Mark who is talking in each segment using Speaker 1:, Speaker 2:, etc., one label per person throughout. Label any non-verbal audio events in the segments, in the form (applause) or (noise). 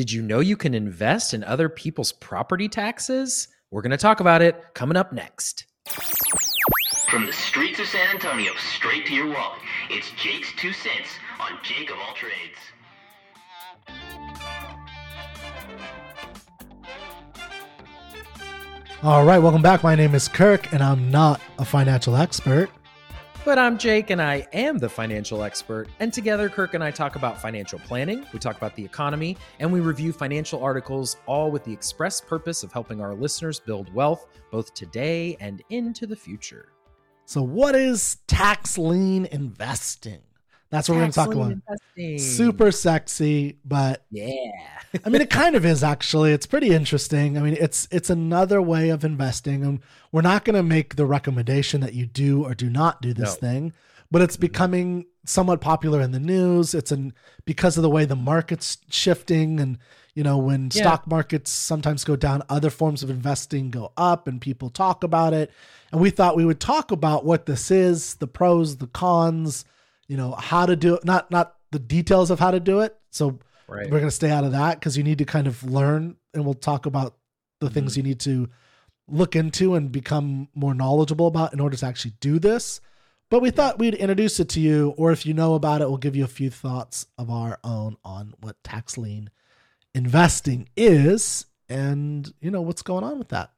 Speaker 1: Did you know you can invest in other people's property taxes? We're going to talk about it coming up next.
Speaker 2: From the streets of San Antonio straight to your wallet, it's Jake's Two Cents on Jake of All Trades.
Speaker 3: All right, welcome back. My name is Kirk, and I'm not a financial expert.
Speaker 1: But I'm Jake, and I am the financial expert. And together, Kirk and I talk about financial planning, we talk about the economy, and we review financial articles, all with the express purpose of helping our listeners build wealth both today and into the future.
Speaker 3: So, what is tax lien investing? That's what we're going to talk about. Super sexy, but
Speaker 1: yeah.
Speaker 3: I mean, it kind of is actually. It's pretty interesting. I mean, it's it's another way of investing, and we're not going to make the recommendation that you do or do not do this no. thing, but it's becoming somewhat popular in the news. It's an because of the way the market's shifting, and you know, when yeah. stock markets sometimes go down, other forms of investing go up, and people talk about it. And we thought we would talk about what this is, the pros, the cons you know how to do it not not the details of how to do it so right. we're going to stay out of that because you need to kind of learn and we'll talk about the mm-hmm. things you need to look into and become more knowledgeable about in order to actually do this but we thought we'd introduce it to you or if you know about it we'll give you a few thoughts of our own on what tax lien investing is and you know what's going on with that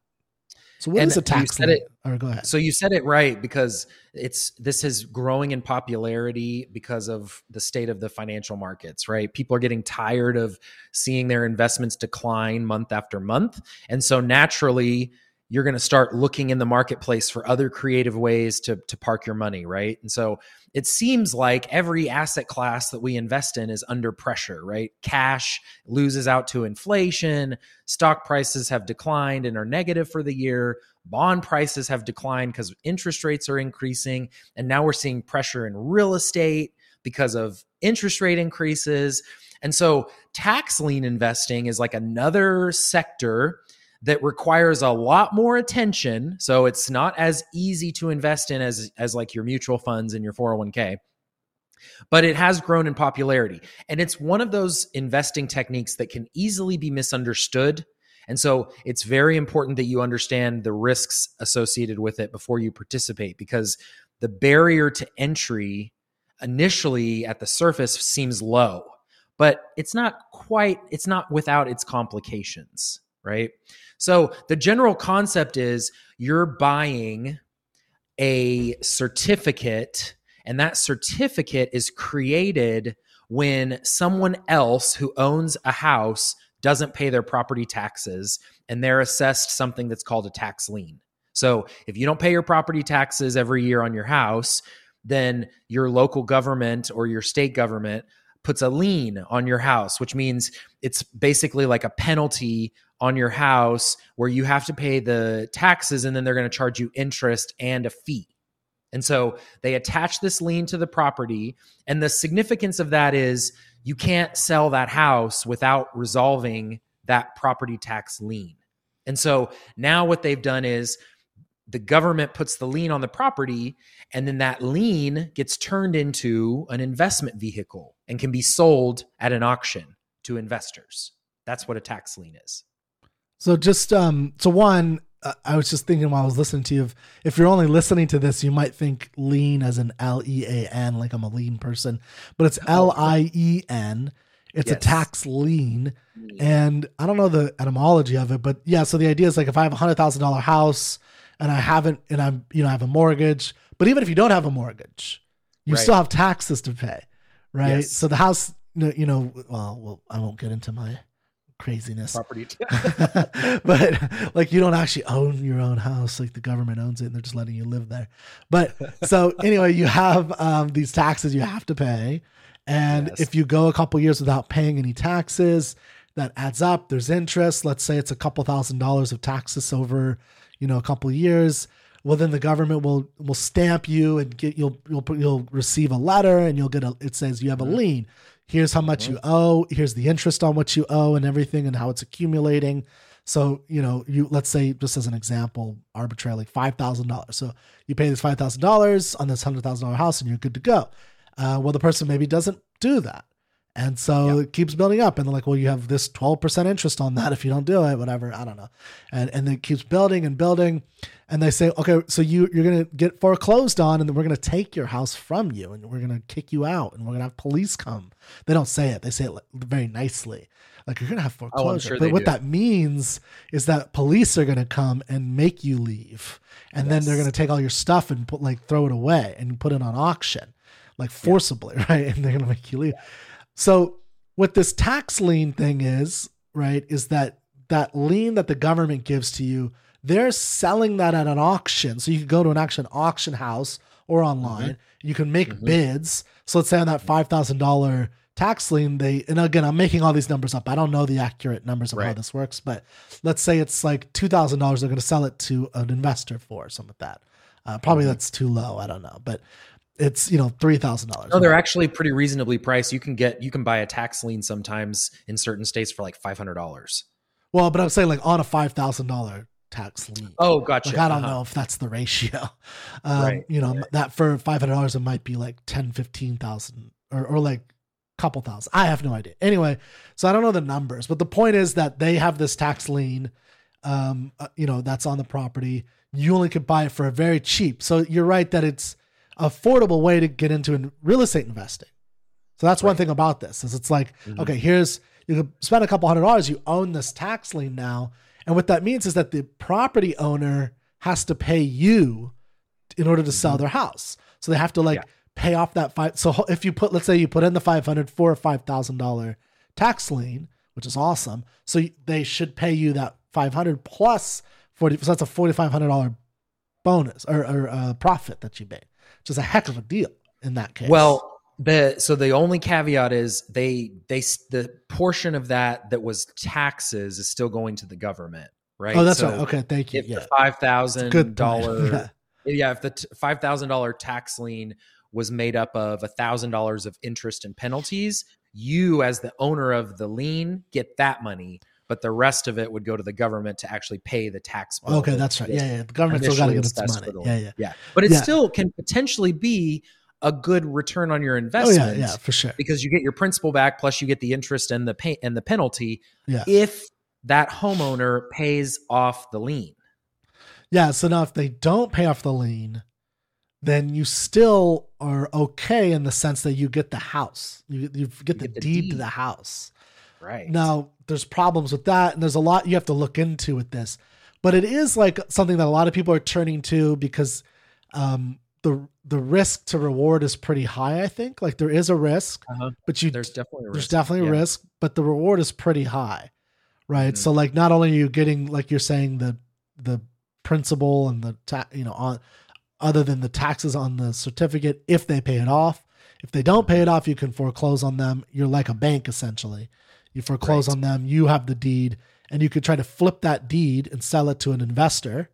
Speaker 3: so what and is a tax? It, or go ahead.
Speaker 1: So you said it right because it's this is growing in popularity because of the state of the financial markets, right? People are getting tired of seeing their investments decline month after month. And so naturally, you're going to start looking in the marketplace for other creative ways to to park your money, right? And so it seems like every asset class that we invest in is under pressure, right? Cash loses out to inflation, stock prices have declined and are negative for the year, bond prices have declined because interest rates are increasing, and now we're seeing pressure in real estate because of interest rate increases. And so tax lien investing is like another sector that requires a lot more attention. So it's not as easy to invest in as as like your mutual funds and your 401k. But it has grown in popularity. And it's one of those investing techniques that can easily be misunderstood. And so it's very important that you understand the risks associated with it before you participate because the barrier to entry initially at the surface seems low, but it's not quite, it's not without its complications, right? So the general concept is you're buying a certificate, and that certificate is created when someone else who owns a house doesn't pay their property taxes and they're assessed something that's called a tax lien. So if you don't pay your property taxes every year on your house, then your local government or your state government puts a lien on your house, which means it's basically like a penalty on your house where you have to pay the taxes and then they're going to charge you interest and a fee. And so they attach this lien to the property. And the significance of that is you can't sell that house without resolving that property tax lien. And so now what they've done is the government puts the lien on the property, and then that lien gets turned into an investment vehicle and can be sold at an auction to investors. That's what a tax lien is.
Speaker 3: So just um, so one, uh, I was just thinking while I was listening to you, if, if you're only listening to this, you might think lean as an L E A N, like I'm a lean person, but it's L I E N. It's yes. a tax lien, and I don't know the etymology of it, but yeah. So the idea is like if I have a hundred thousand dollar house and I haven't, and I'm you know I have a mortgage, but even if you don't have a mortgage, you right. still have taxes to pay, right? Yes. So the house, you know, well, well, I won't get into my craziness.
Speaker 1: Property. (laughs) (laughs)
Speaker 3: but like you don't actually own your own house, like the government owns it and they're just letting you live there. But so anyway, you have um, these taxes you have to pay. And yes. if you go a couple years without paying any taxes, that adds up. There's interest. Let's say it's a couple thousand dollars of taxes over, you know, a couple years. Well, then the government will will stamp you and get you'll you'll you'll receive a letter and you'll get a it says you have a lien here's how much you mm-hmm. owe. Here's the interest on what you owe and everything and how it's accumulating. So you know you let's say just as an example arbitrarily $5000 so you pay this $5000 on this $100000 house and you're good to go. Uh, well the person maybe doesn't do that And so it keeps building up. And they're like, well, you have this 12% interest on that if you don't do it, whatever. I don't know. And and it keeps building and building. And they say, okay, so you you're gonna get foreclosed on, and then we're gonna take your house from you, and we're gonna kick you out, and we're gonna have police come. They don't say it; they say it very nicely, like you're gonna have oh, foreclosure.
Speaker 1: sure
Speaker 3: but what
Speaker 1: do.
Speaker 3: that means is that police are gonna come and make you leave, and then they're gonna take all your stuff and put like throw it away and put it on auction, like forcibly, (laughs) right? And they're gonna make you leave. So what this tax lien thing is, right, is that that lien that the government gives to you, they're selling that at an auction. So you can go to an auction auction house or online. You can make
Speaker 1: Mhm.
Speaker 3: bids. So let's say on that five thousand dollar tax lien, they and again I'm making all these numbers up. I don't know the accurate numbers of how this works, but let's say it's like two thousand dollars they're going to sell it to an investor for something like that. Uh, probably
Speaker 1: Mhm.
Speaker 3: that's too low. I don't know, but it's you know three thousand dollars.
Speaker 1: No, they're actually pretty reasonably priced. You can get you can buy a tax lien sometimes in certain states for like five hundred dollars.
Speaker 3: Well, but I'm saying like on a five thousand dollar tax lien.
Speaker 1: Oh, gotcha.
Speaker 3: Like I don't
Speaker 1: Uh-huh.
Speaker 3: know if that's the ratio. (laughs) Um,
Speaker 1: Right,
Speaker 3: You know that for five hundred dollars it might be like 10, 15,000 or or like couple thousand. I have no idea. Anyway, so I don't know the numbers, but the point is that they have this tax lien. Um, uh, you know that's on the property. You only could buy it for a very cheap. So you're right that it's affordable way to get into real estate investing. So that's one thing about this is it's like
Speaker 1: Mhm.
Speaker 3: okay, here's you could spend a couple hundred dollars, you own this tax lien now, and what that means is that the property owner has to pay you in order to sell their house. So they have to like
Speaker 1: Mm-hmm. Yeah.
Speaker 3: pay off that five. So if you put, let's say you put in the five hundred for a five thousand dollar tax lien, which is awesome. So they should pay you that five hundred plus forty. So that's a forty five hundred dollar bonus or, or uh, profit that you made, which is a heck of a deal in that case.
Speaker 1: Well, the so the only caveat is they they the portion of that that was taxes is still going to the government, right?
Speaker 3: oh, that's
Speaker 1: So
Speaker 3: right. Okay, thank you.
Speaker 1: If
Speaker 3: Yeah,
Speaker 1: the five thousand dollar, (laughs) yeah, if the t- five thousand dollar tax lien was made up of a thousand dollars of interest and penalties, you as the owner of the lien get that money, but the rest of it would go to the government to actually pay the tax.
Speaker 3: okay, that's right. Yeah, yeah. The government still got to get its money. Yeah, yeah.
Speaker 1: yeah, but it
Speaker 3: Yeah.
Speaker 1: still can potentially be a good return on your
Speaker 3: Oh
Speaker 1: investment
Speaker 3: yeah, yeah, for sure.
Speaker 1: because you get your principal back plus you get the interest and the pay and the penalty
Speaker 3: Yeah.
Speaker 1: if that homeowner pays off the lien.
Speaker 3: Yeah. So now if they don't pay off the lien, then you still are okay in the sense that you get the house. You, you get the,
Speaker 1: get the
Speaker 3: deed, to the house.
Speaker 1: Right.
Speaker 3: Now, there's problems with that, and there's a lot you have to look into with this. But it is like something that a lot of people are turning to because um, the the risk to reward is pretty high. I think like there is a risk,
Speaker 1: Uh-huh.
Speaker 3: but you
Speaker 1: There's definitely a
Speaker 3: there's
Speaker 1: risk.
Speaker 3: definitely a
Speaker 1: Yeah.
Speaker 3: risk, but the reward is pretty high, right?
Speaker 1: Mhm.
Speaker 3: So like not only are you getting like you're saying the the principal and the ta- you know on other than the taxes on the certificate if they pay it off. If they don't pay it off, you can foreclose on them. You're like a bank essentially. You foreclose
Speaker 1: Right.
Speaker 3: on them, you have the deed, and you could try to flip that deed and sell it to an investor,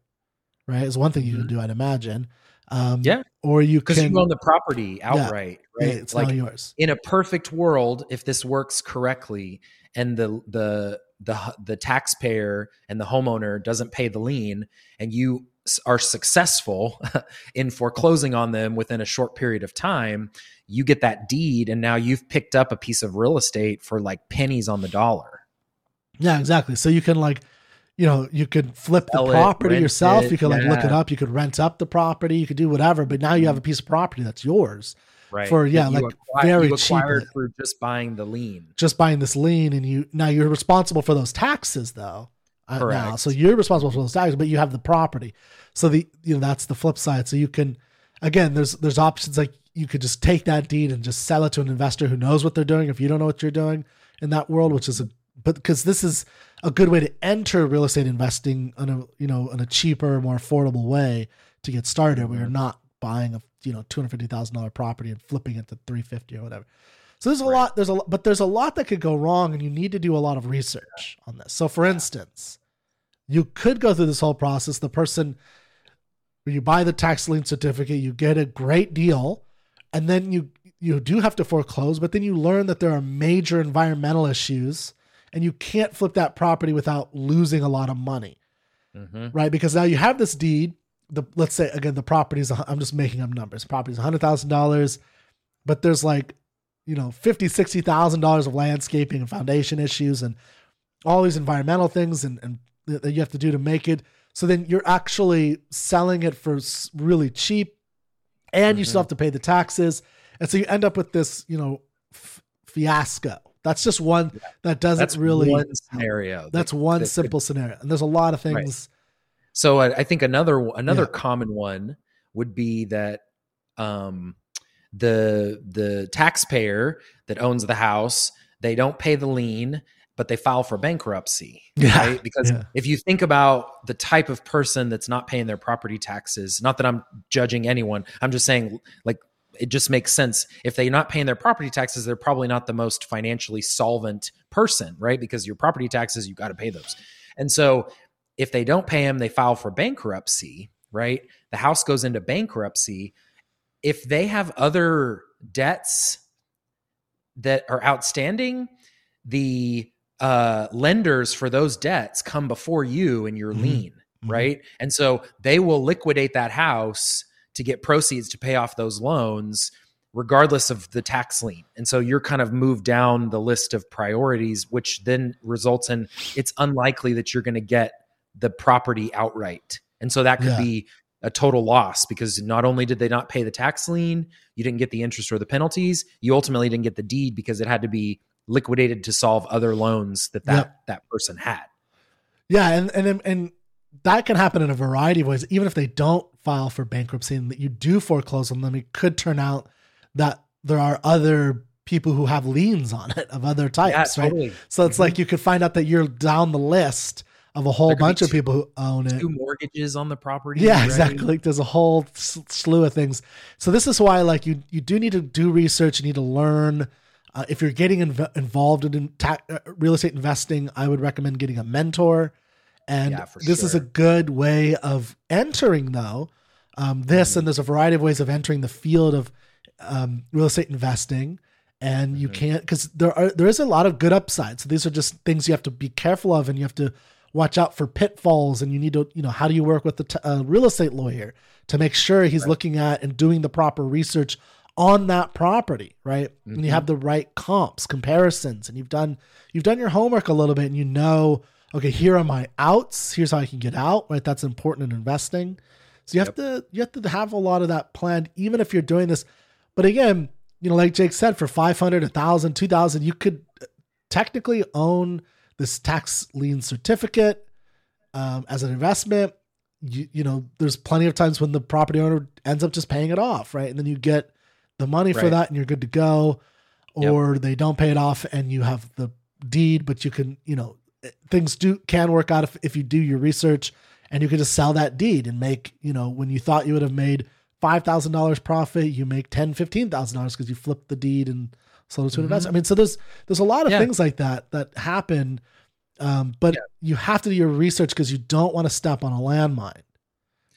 Speaker 3: right? Is one thing you can do, I'd imagine. Um,
Speaker 1: Mm-hmm. Yeah.
Speaker 3: Or you
Speaker 1: Because
Speaker 3: can
Speaker 1: you own the property outright,
Speaker 3: yeah,
Speaker 1: right?
Speaker 3: it's
Speaker 1: like
Speaker 3: yours.
Speaker 1: in a perfect world, if this works correctly and the the the the taxpayer and the homeowner doesn't pay the lien and you are successful (laughs) in foreclosing on them within a short period of time, you get that deed and now you've picked up a piece of real estate for like pennies on the dollar.
Speaker 3: Yeah, exactly. So you can like, you know, you could flip
Speaker 1: Sell
Speaker 3: the property
Speaker 1: rent
Speaker 3: yourself.
Speaker 1: it,
Speaker 3: you could like look it up. You could rent up the property. You could do whatever. But now you have a piece of property that's yours.
Speaker 1: Right.
Speaker 3: For, yeah, like,
Speaker 1: acqui-
Speaker 3: very
Speaker 1: acquired
Speaker 3: cheaply.
Speaker 1: for just buying the lien.
Speaker 3: Just buying this lien, and you now you're responsible for those taxes though. uh, now.
Speaker 1: Correct.
Speaker 3: So you're responsible for those taxes, but you have the property. So the you know that's the flip side. So you can again there's there's options like you could just take that deed and just sell it to an investor who knows what they're doing. If you don't know what you're doing in that world, which is a but because this is a good way to enter real estate investing on a you know in a cheaper, more affordable way to get started. We are not buying a you know two hundred fifty thousand dollar property and flipping it to three fifty or whatever. So there's a
Speaker 1: Right.
Speaker 3: lot. There's a lot, but there's a lot that could go wrong, and you need to do a lot of research on this. So, for instance, you could go through this whole process. The person, you buy the tax lien certificate, you get a great deal, and then you you do have to foreclose. But then you learn that there are major environmental issues, and you can't flip that property without losing a lot of money
Speaker 1: Mhm.
Speaker 3: right? Because now you have this deed. The let's say again the property is a hun- I'm just making up numbers. Property is hundred thousand dollars, but there's like you know, fifty, sixty thousand dollars of landscaping and foundation issues and all these environmental things and, and that you have to do to make it. So then you're actually selling it for really cheap and mm-hmm. you still mm-hmm. have to pay the taxes. And so you end up with this, you know, f- fiasco. That's just one yeah. that doesn't
Speaker 1: that's
Speaker 3: really
Speaker 1: one scenario.
Speaker 3: That's that, one that simple could, scenario. And there's a lot of things. Right.
Speaker 1: So I, I, think another another yeah. common one would be that um, the the taxpayer that owns the house they don't pay the lien but they file for bankruptcy (laughs) yeah. right because yeah. if you think about the type of person that's not paying their property taxes not that i'm judging anyone i'm just saying like it just makes sense if they're not paying their property taxes they're probably not the most financially solvent person right because your property taxes you got to pay those and so if they don't pay them they file for bankruptcy right the house goes into bankruptcy if they have other debts that are outstanding, the uh, lenders for those debts come before you and your mm-hmm. lien, mm-hmm. right? And so they will liquidate that house to get proceeds to pay off those loans regardless of the tax lien. And so you're kind of moved down the list of priorities which then results in it's unlikely that you're going to get the property outright. And so that could yeah. be a total loss because not only did they not pay the tax lien, you didn't get the interest or the penalties, you ultimately didn't get the deed because it had to be liquidated to solve other loans that that, that person had.
Speaker 3: Yeah, and and and that can happen in a variety of ways. Even if they don't file for bankruptcy and that you do foreclose on them, it could turn out that there are other people who have liens on it of other types, yeah, totally. right? So it's mm-hmm. like you could find out that you're down the list of a whole bunch of people who own it.
Speaker 1: Two mortgages on the property.
Speaker 3: Yeah, right? exactly. There's a whole slew of things. So this is why, like, you you do need to do research. You need to learn. Uh, if you're getting inv- involved in ta- uh, real estate investing, I would recommend getting a mentor. And yeah, this sure. is a good way of entering, though. Um, this mm-hmm. and there's a variety of ways of entering the field of um, real estate investing and you mm-hmm. can't because there are there is a lot of good upsides. So these are just things you have to be careful of, and you have to watch out for pitfalls and you need to you know how do you work with the t- uh, real estate lawyer to make sure he's right. looking at and doing the proper research on that property right mm-hmm. and you have mm-hmm. the right comps comparisons and you've done you've done your homework a little bit and you know okay here are my outs here's how i can get out right that's important in investing so you have to you have to have a lot of that planned even if you're doing this but again you know like jake said for 500 1000 2000 you could technically own this tax lien certificate um, as an investment. You, you know, there's plenty of times when the property owner ends up just paying it off, right? And then you get the money right. for that and you're good to go. Or yep. they don't pay it off and you have the deed, but you can, you know, things do can work out if, if you do your research and you can just sell that deed and make, you know, when you thought you would have made five thousand dollars profit, you make ten, fifteen thousand dollars because you flipped the deed and sold it to an mm-hmm. investor. I mean, so there's there's a lot of yeah. things like that that happen, um, but yeah. you have to do your research because you don't want to step on a landmine,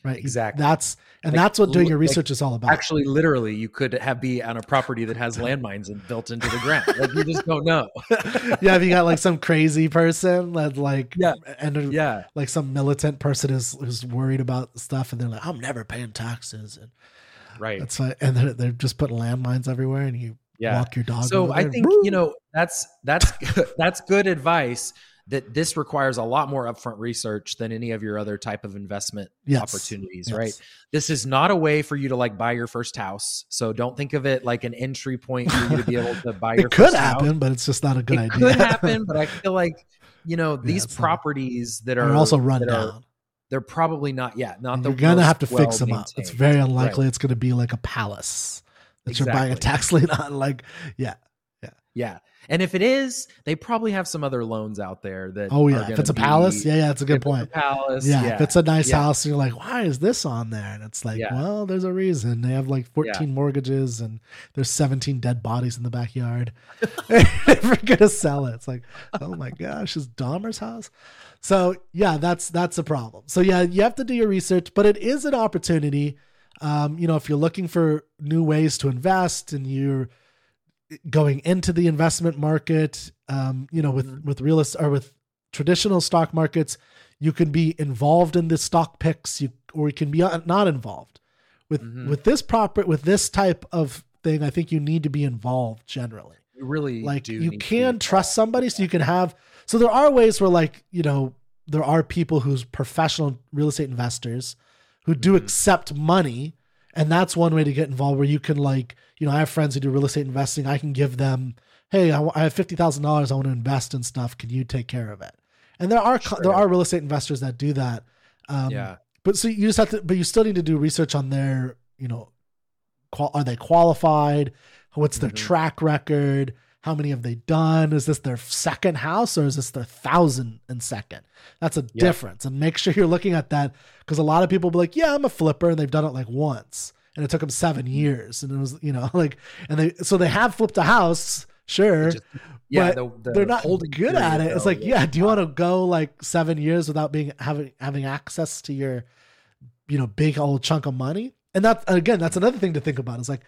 Speaker 3: right?
Speaker 1: Exactly.
Speaker 3: That's and like, that's what doing your research like, is all about.
Speaker 1: Actually, literally, you could have be on a property that has (laughs) landmines and built into the ground. Like you just don't know. (laughs)
Speaker 3: yeah, if you got like some crazy person that like
Speaker 1: yeah,
Speaker 3: and
Speaker 1: yeah,
Speaker 3: like some militant person is who's worried about stuff, and they're like, I'm never paying taxes, and
Speaker 1: right.
Speaker 3: That's why, and they're, they're just putting landmines everywhere, and you yeah. walk your dog.
Speaker 1: So I think Woo! you know that's that's (laughs) that's good advice. That this requires a lot more upfront research than any of your other type of investment yes. opportunities, yes. right? This is not a way for you to like buy your first house. So don't think of it like an entry point for you to be able (laughs) to buy your.
Speaker 3: it could happen,
Speaker 1: house.
Speaker 3: but it's just not a good idea.
Speaker 1: it
Speaker 3: idea.
Speaker 1: Could (laughs) happen, but I feel like you know these yeah, properties not, that are
Speaker 3: also run down. Are,
Speaker 1: they're probably not yet. Not the
Speaker 3: you're gonna have to fix them up. It's very unlikely right. it's going to be like a palace that exactly. you're buying a tax (laughs) lien on. Like, yeah,
Speaker 1: yeah, yeah. And if it is, they probably have some other loans out there that.
Speaker 3: Oh yeah, if it's a be, palace, yeah, yeah, it's a good point.
Speaker 1: palace,
Speaker 3: yeah, yeah, If it's a nice yeah. house, you're like, why is this on there? And it's like, yeah. well, there's a reason. They have like 14 mortgages and there's 17 dead bodies in the backyard. (laughs) (laughs) We're gonna sell it. It's like, oh my gosh, is Dahmer's house? So yeah, that's that's a problem. So yeah, you have to do your research, but it is an opportunity um, you know, if you're looking for new ways to invest and you're going into the investment market, um, you know, with mm-hmm. with real estate or with traditional stock markets, you can be involved in the stock picks, you or you can be not involved. With mm-hmm. with this proper with this type of thing, I think you need to be involved generally.
Speaker 1: You really
Speaker 3: Like
Speaker 1: do.
Speaker 3: you
Speaker 1: need to be
Speaker 3: can trust somebody so you can have so there are ways where like, you know, there are people who's professional real estate investors who do
Speaker 1: Mhm.
Speaker 3: accept money and that's one way to get involved where you can like, you know, I have friends who do real estate investing. I can give them, "Hey, I, have $50,000 I want to invest in stuff. Can you take care of it?" And there are co- there are real estate investors that do that. Um,
Speaker 1: yeah.
Speaker 3: but so you just have to, but you still need to do research on their, you know, qual- are they qualified? What's their
Speaker 1: Mhm.
Speaker 3: track record? How many have they done? Is this their second house or is this their thousand and second? That's a difference. And make sure you're looking at that because a lot of people be like, yeah, I'm a flipper. And they've done it like once and it took them seven
Speaker 1: Mm-hmm.
Speaker 3: years. And it was, you know, (laughs) like, and they, so they have flipped a house. Sure.
Speaker 1: Just- yeah,
Speaker 3: but
Speaker 1: the, the
Speaker 3: they're not
Speaker 1: holding
Speaker 3: good at it. It's like, yeah, do you want to go like seven years without being having having access to your, you know, big old chunk of money? And that again, that's another thing to think about. Is like,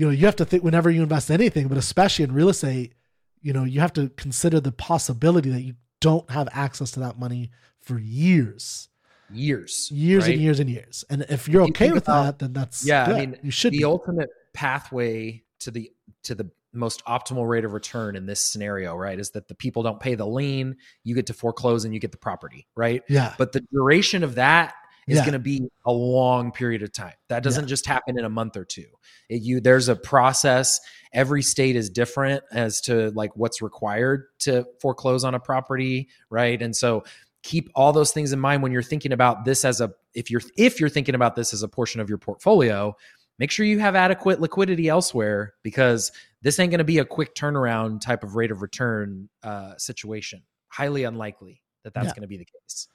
Speaker 3: you know, you have to think whenever you invest in anything, but especially in real estate, you know, you have to consider the possibility that you don't have access to that money for years,
Speaker 1: years,
Speaker 3: years
Speaker 1: right?
Speaker 3: and years and years. And if you're
Speaker 1: you
Speaker 3: okay with
Speaker 1: about-
Speaker 3: that, then that's
Speaker 1: Yeah, I mean,
Speaker 3: you should
Speaker 1: the
Speaker 3: be.
Speaker 1: ultimate pathway to the to the most optimal rate of return in this scenario, right, is that the people don't pay the lien, you get to foreclose and you get the property, right?
Speaker 3: yeah,
Speaker 1: But the duration of that is
Speaker 3: Yeah.
Speaker 1: going to be a long period of time. That doesn't just happen in a month or two. It, you there's a process. Every state is different as to like what's required to foreclose on a property, right? And so keep all those things in mind when you're thinking about this as a if you're if you're thinking about this as a portion of your portfolio, make sure you have adequate liquidity elsewhere because this ain't going to be a quick turnaround type of rate of return uh, situation. Highly unlikely that that's
Speaker 3: Yeah.
Speaker 1: going to be the case.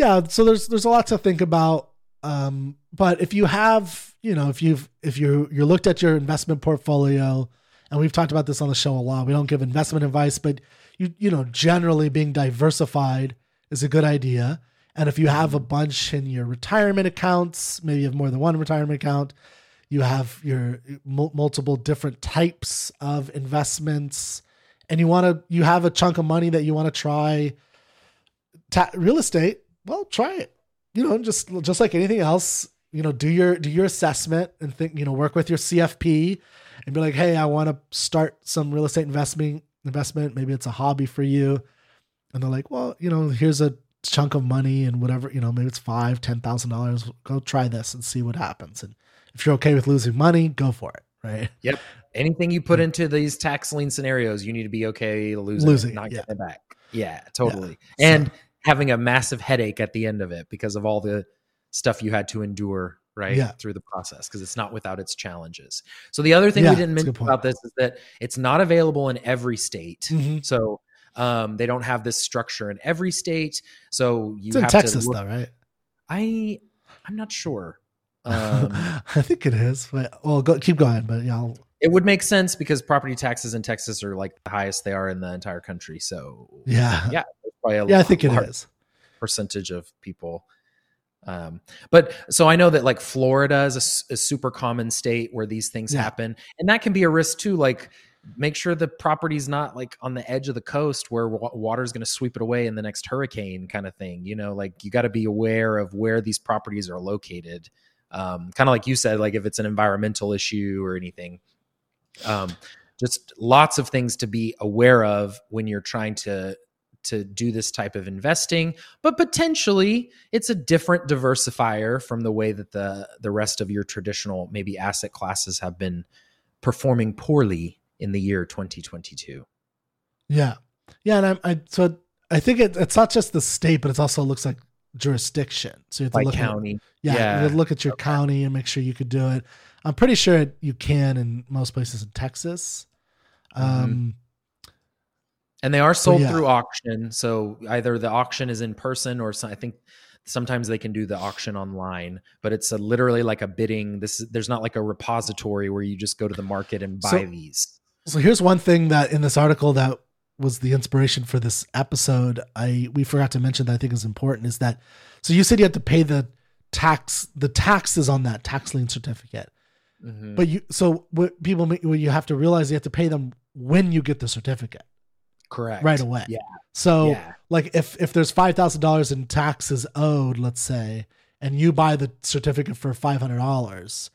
Speaker 3: Yeah so there's there's a lot to think about um but if you have you know if you've if you you looked at your investment portfolio and we've talked about this on the show a lot we don't give investment advice but you you know generally being diversified is a good idea. And if you have a bunch in your retirement accounts maybe you have more than one retirement account you have your mul- multiple different types of investments and you want to you have a chunk of money that you want to try ta- real estate well try it. You know just just like anything else you know do your do your assessment and think you know work with your cfp and be like hey i want to start some real estate investment investment. Maybe it's a hobby for you. And they're like well you know here's a chunk of money and whatever you know maybe it's five ten thousand dollars. Go try this and see what happens. And if you're okay with losing money go for it right? Yep.
Speaker 1: anything you put into these tax lien scenarios, you need to be okay losing,
Speaker 3: Losing
Speaker 1: it, not
Speaker 3: it,
Speaker 1: getting it back. Yeah, totally.
Speaker 3: So-
Speaker 1: And having a massive headache at the end of it because of all the stuff you had to endure right
Speaker 3: Yeah.
Speaker 1: through the process because it's not without its challenges. So the other thing
Speaker 3: Yeah,
Speaker 1: we didn't mention about this is that it's not available in every state.
Speaker 3: Mhm.
Speaker 1: So um, they don't have this structure in every state. So you
Speaker 3: it's in texas
Speaker 1: look,
Speaker 3: though right
Speaker 1: I I'm not sure. (laughs) Um,
Speaker 3: i think it is but well go keep going but yeah I'll,
Speaker 1: It would make sense because property taxes in Texas are like the highest they are in the entire country. So
Speaker 3: yeah
Speaker 1: yeah, probably a
Speaker 3: yeah i think it is
Speaker 1: percentage of people. Um, but so I know that like Florida is a super common state where these things
Speaker 3: Yeah.
Speaker 1: happen, and that can be a risk too. Like make sure the property's not like on the edge of the coast where wa- water's going to sweep it away in the next hurricane kind of thing. You know, like you got to be aware of where these properties are located. Um, kind of like you said, like if it's an environmental issue or anything. Um, just lots of things to be aware of when you're trying to to do this type of investing but potentially it's a different diversifier from the way that the the rest of your traditional maybe asset classes have been performing poorly in the year 2022
Speaker 3: Yeah, yeah, and I'm I so I think it, it's not just the state, but it also looks like jurisdiction. So you have to
Speaker 1: like
Speaker 3: look
Speaker 1: county
Speaker 3: At, yeah,
Speaker 1: Yeah.
Speaker 3: you have to look at your county and make sure you could do it. I'm pretty sure you can in most places in Texas. Um,
Speaker 1: and they are sold
Speaker 3: yeah.
Speaker 1: through auction so either the auction is in person or so, i think sometimes they can do the auction online but it's a, literally like a bidding this there's not like a repository where you just go to the market and buy
Speaker 3: So-
Speaker 1: these
Speaker 3: So here's one thing that in this article that was the inspiration for this episode, I we forgot to mention that I think is important is that so you said you had to pay the tax the taxes on that tax lien certificate.
Speaker 1: Mhm.
Speaker 3: But you so what people what you have to realize you have to pay them when you get the certificate
Speaker 1: correct
Speaker 3: right away.
Speaker 1: yeah
Speaker 3: So
Speaker 1: yeah
Speaker 3: like if if there's five thousand dollars in taxes owed, let's say, and you buy the certificate for five hundred dollars,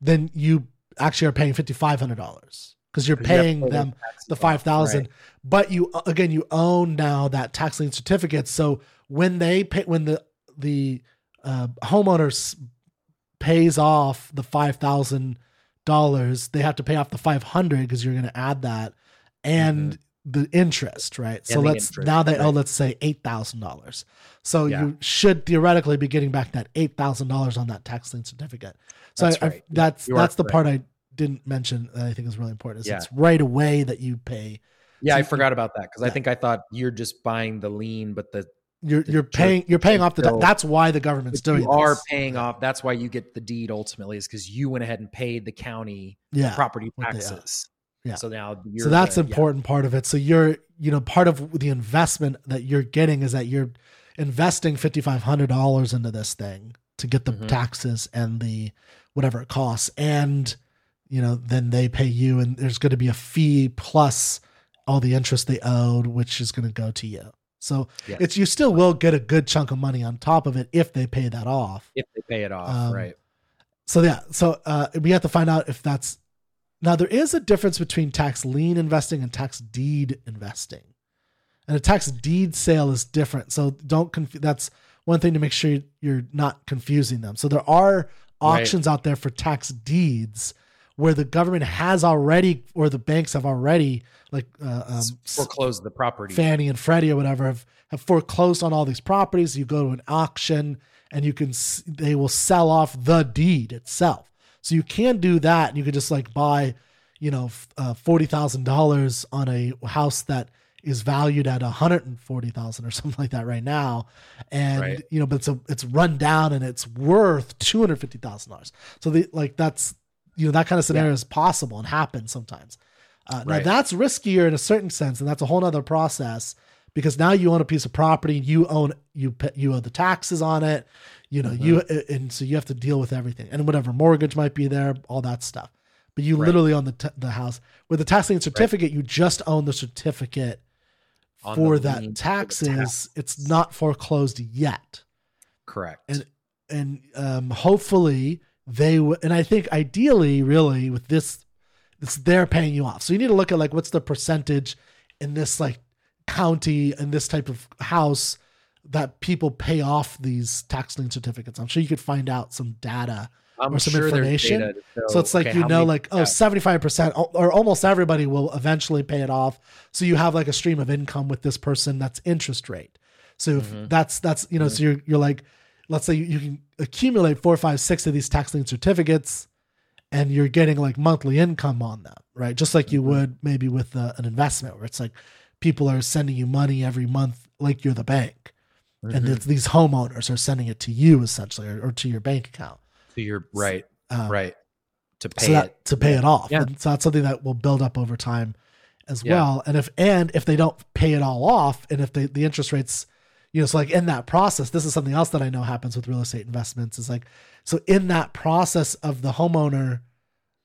Speaker 3: then you actually are paying fifty five hundred dollars because you're paying
Speaker 1: total
Speaker 3: them the five thousand.
Speaker 1: right.
Speaker 3: But you again, you own now that tax lien certificate. So when they pay, when the the uh, homeowner pays off the five thousand dollars, they have to pay off the five hundred because you're going to add that and the interest, right? so
Speaker 1: Mm-hmm. And the
Speaker 3: let's
Speaker 1: interest,
Speaker 3: now they owe let's say eight thousand dollars. So
Speaker 1: Yeah.
Speaker 3: you should theoretically be getting back that eight thousand dollars on that tax lien certificate. So
Speaker 1: That's
Speaker 3: I, I- that's that's the part I didn't mention that I think is really important. Is
Speaker 1: Yeah.
Speaker 3: it's right away that you pay.
Speaker 1: Yeah,
Speaker 3: So
Speaker 1: I forgot about that because I think I thought you're just buying the lien, but the
Speaker 3: You're
Speaker 1: The
Speaker 3: you're paying you're paying off the
Speaker 1: still-
Speaker 3: that's why the government's doing
Speaker 1: you are
Speaker 3: this.
Speaker 1: paying off. That's why you get the deed ultimately, is because you went ahead and paid the county
Speaker 3: yeah.
Speaker 1: property
Speaker 3: what they owe.
Speaker 1: taxes.
Speaker 3: Yeah.
Speaker 1: So now you're
Speaker 3: so that's
Speaker 1: the-
Speaker 3: an
Speaker 1: yeah.
Speaker 3: important part of it. So you're you know part of the investment that you're getting is that you're investing fifty five hundred dollars into this thing to get the
Speaker 1: Mhm.
Speaker 3: taxes and the whatever it costs, and you know then they pay you, and there's going to be a fee plus all the interest they owed, which is going to go to you. So it's you still will get a good chunk of money on top of it if they pay that off.
Speaker 1: if they pay it off,
Speaker 3: Um,
Speaker 1: right?
Speaker 3: So yeah, so uh, we have to find out if that's now there is a difference between tax lien investing and tax deed investing, and a tax deed sale is different. So don't confuse. That's one thing to make sure you're not confusing them. So there are
Speaker 1: Right.
Speaker 3: auctions out there for tax deeds where the government has already, or the banks have already, like uh, um,
Speaker 1: Foreclose the property.
Speaker 3: Fannie and Freddie or whatever have, have foreclosed on all these properties. You go to an auction and you can s- they will sell off the deed itself. So you can do that, and you could just like buy, you know, uh, forty thousand dollars on a house that is valued at a hundred and forty thousand or something like that right now, and
Speaker 1: Right.
Speaker 3: you know, but it's a, it's run down and it's worth two hundred fifty thousand dollars. So the like that's you know that kind of scenario is possible and happens sometimes. Uh, Now that's riskier in a certain sense, and that's a whole other process because now you own a piece of property, you own you you owe the taxes on it, you know you
Speaker 1: Mm-hmm.
Speaker 3: and so you have to deal with everything and whatever mortgage might be there, all that stuff. But you
Speaker 1: Right.
Speaker 3: literally own the t- the house with the tax lien certificate. You just own the certificate
Speaker 1: On
Speaker 3: for
Speaker 1: the
Speaker 3: that taxes.
Speaker 1: tax.
Speaker 3: It's not foreclosed yet
Speaker 1: Correct.
Speaker 3: and and um, hopefully they w- and I think ideally, really, with this, it's they're paying you off. So you need to look at like what's the percentage in this like county and this type of house that people pay off these tax lien certificates. I'm sure you could find out some data.
Speaker 1: I'm
Speaker 3: or some
Speaker 1: sure
Speaker 3: information.
Speaker 1: show,
Speaker 3: So it's like
Speaker 1: okay,
Speaker 3: you know,
Speaker 1: many-
Speaker 3: like oh,
Speaker 1: yeah.
Speaker 3: 75% or almost everybody will eventually pay it off. So you have like a stream of income with this person that's interest rate. So if
Speaker 1: Mhm.
Speaker 3: that's that's you know, so you're you're like, let's say you, you can accumulate four, five, six of these tax lien certificates, and you're getting like monthly income on them, right? Just like you
Speaker 1: Mhm.
Speaker 3: would maybe with uh, an investment, where it's like people are sending you money every month, like you're the bank, and
Speaker 1: Mhm.
Speaker 3: it's these homeowners are sending it to you essentially, or, or to your bank account,
Speaker 1: To you're right,
Speaker 3: um,
Speaker 1: right. To pay
Speaker 3: so that
Speaker 1: it.
Speaker 3: to pay it off.
Speaker 1: Yeah.
Speaker 3: And so that's something that will build up over time as
Speaker 1: Yeah.
Speaker 3: well. And if and if they don't pay it all off, and if they, the interest rates, you know, so like in that process, this is something else that I know happens with real estate investments is like so in that process of the homeowner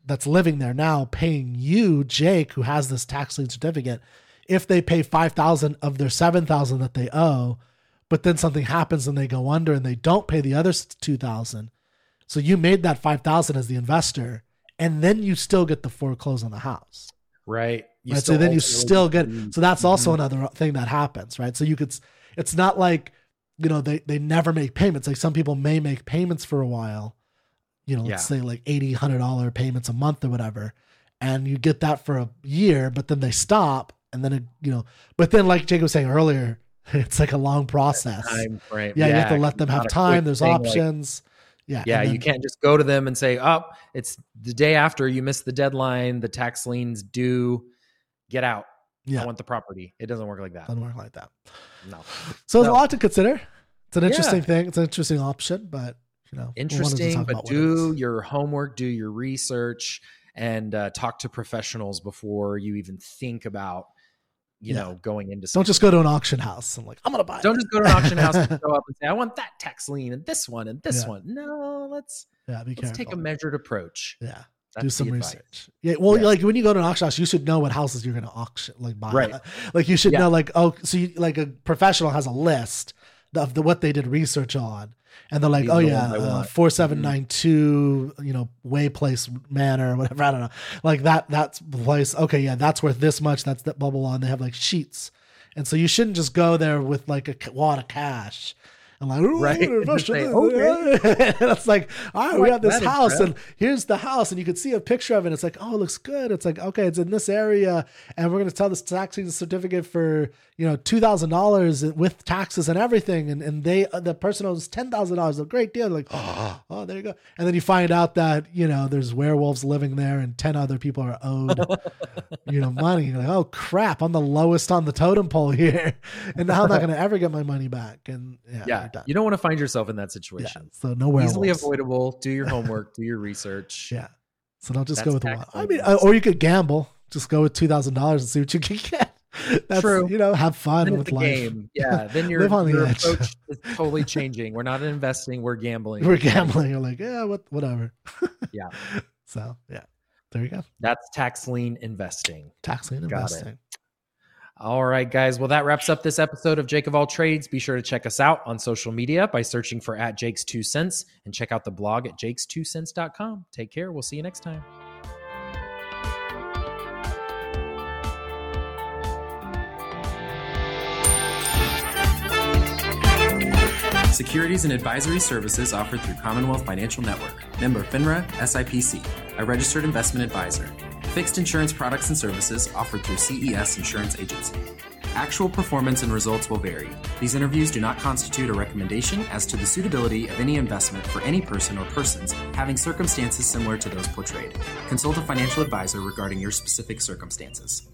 Speaker 3: that's living there now paying you, Jake, who has this tax lien certificate, if they pay five thousand of their seven thousand that they owe, but then something happens and they go under and they don't pay the other two thousand. So you made that five thousand as the investor, and then you still get the foreclose on the house.
Speaker 1: Right. You
Speaker 3: right. So then you still get. So that's also
Speaker 1: Mhm.
Speaker 3: another thing that happens, right? So you could. It's not like you know they they never make payments. Like some people may make payments for a while. You know, let's say like eighty, hundred dollar payments a month or whatever, and you get that for a year, but then they stop, and then it, you know, but then like Jake was saying earlier, (laughs) it's like a long process.
Speaker 1: time frame.
Speaker 3: Yeah, you have to let them have time. There's
Speaker 1: thing, like,
Speaker 3: options. yeah,
Speaker 1: yeah,
Speaker 3: and
Speaker 1: you can't just go to them and say, "Oh, it's the day after you missed the deadline. The tax liens due. Get out.
Speaker 3: Yeah,
Speaker 1: I want the property." It doesn't work like that.
Speaker 3: doesn't work like that.
Speaker 1: No.
Speaker 3: So there's
Speaker 1: No.
Speaker 3: a lot to consider. It's an
Speaker 1: Yeah.
Speaker 3: interesting thing. It's an interesting option, but you know, we wanted to
Speaker 1: Interesting, but
Speaker 3: about what it is.
Speaker 1: do your homework, do your research, and uh, talk to professionals before you even think about, you
Speaker 3: Yeah.
Speaker 1: know, going into.
Speaker 3: Don't just go to an auction house and like I'm gonna buy.
Speaker 1: Don't
Speaker 3: it.
Speaker 1: just go to an auction house and (laughs) show up and say, "I want that tax lien and this one and this
Speaker 3: Yeah.
Speaker 1: one." No, let's
Speaker 3: yeah, be
Speaker 1: let's
Speaker 3: careful.
Speaker 1: take a measured approach.
Speaker 3: yeah,
Speaker 1: That's
Speaker 3: do some
Speaker 1: advice.
Speaker 3: research. Yeah, well,
Speaker 1: Yeah.
Speaker 3: like when you go to an auction house, you should know what houses you're gonna auction, like buy.
Speaker 1: Right.
Speaker 3: Like you should
Speaker 1: Yeah.
Speaker 3: know, like oh, so you, like a professional has a list of the what they did research on, and they're like,
Speaker 1: These
Speaker 3: oh yeah, uh, four seven nine two, you know, Way Place Manor, or whatever. I don't know, like that. That's the place. Okay, yeah, that's worth this much. That's that blah blah blah. And they have like sheets, and so you shouldn't just go there with like a wad of cash. And like, "Ooh,
Speaker 1: Right.
Speaker 3: I'm
Speaker 1: say,
Speaker 3: it." (laughs) and it's like, all right, we
Speaker 1: like
Speaker 3: have this house, and here's the house, and you can see a picture of it. It's like, oh, it looks good. It's like, okay, it's in this area, and we're gonna sell this tax lien certificate for you know two thousand dollars with taxes and everything, and and they uh, the person owns ten thousand dollars, a great deal. Like, oh, oh, there you go, and then you find out that you know there's werewolves living there, and ten other people are owed (laughs) you know money. You're like, oh crap, I'm the lowest on the totem pole here, (laughs) and now I'm not gonna ever get my money back. And yeah,
Speaker 1: Yeah,
Speaker 3: done.
Speaker 1: you don't want to find yourself in that
Speaker 3: yeah.
Speaker 1: situation.
Speaker 3: So no werewolves.
Speaker 1: Easily avoidable. Do your (laughs) homework. do your research.
Speaker 3: Yeah. So don't just
Speaker 1: That's
Speaker 3: go with one. I mean, uh, or you could gamble. Just go with two thousand dollars and see what you can get. (laughs) That's
Speaker 1: True.
Speaker 3: you know, have fun
Speaker 1: Then
Speaker 3: with
Speaker 1: a
Speaker 3: life.
Speaker 1: game. Yeah. Then (laughs) your,
Speaker 3: Live on the edge.
Speaker 1: approach is totally changing. We're not investing. We're gambling.
Speaker 3: We're gambling. You're like, yeah, what, whatever.
Speaker 1: Yeah.
Speaker 3: So yeah, there you go.
Speaker 1: That's tax lien investing.
Speaker 3: Tax lien
Speaker 1: Got it. All right, guys. Well, that wraps up this episode of Jake of All Trades. Be sure to check us out on social media by searching for at Jake's Two Cents and check out the blog at jakes2cents.com. Take care. We'll see you next time. Securities and advisory services offered through Commonwealth Financial Network, member FINRA, SIPC, a registered investment advisor. Fixed insurance products and services offered through CES Insurance Agency. Actual performance and results will vary. These interviews do not constitute a recommendation as to the suitability of any investment for any person or persons having circumstances similar to those portrayed. Consult a financial advisor regarding your specific circumstances.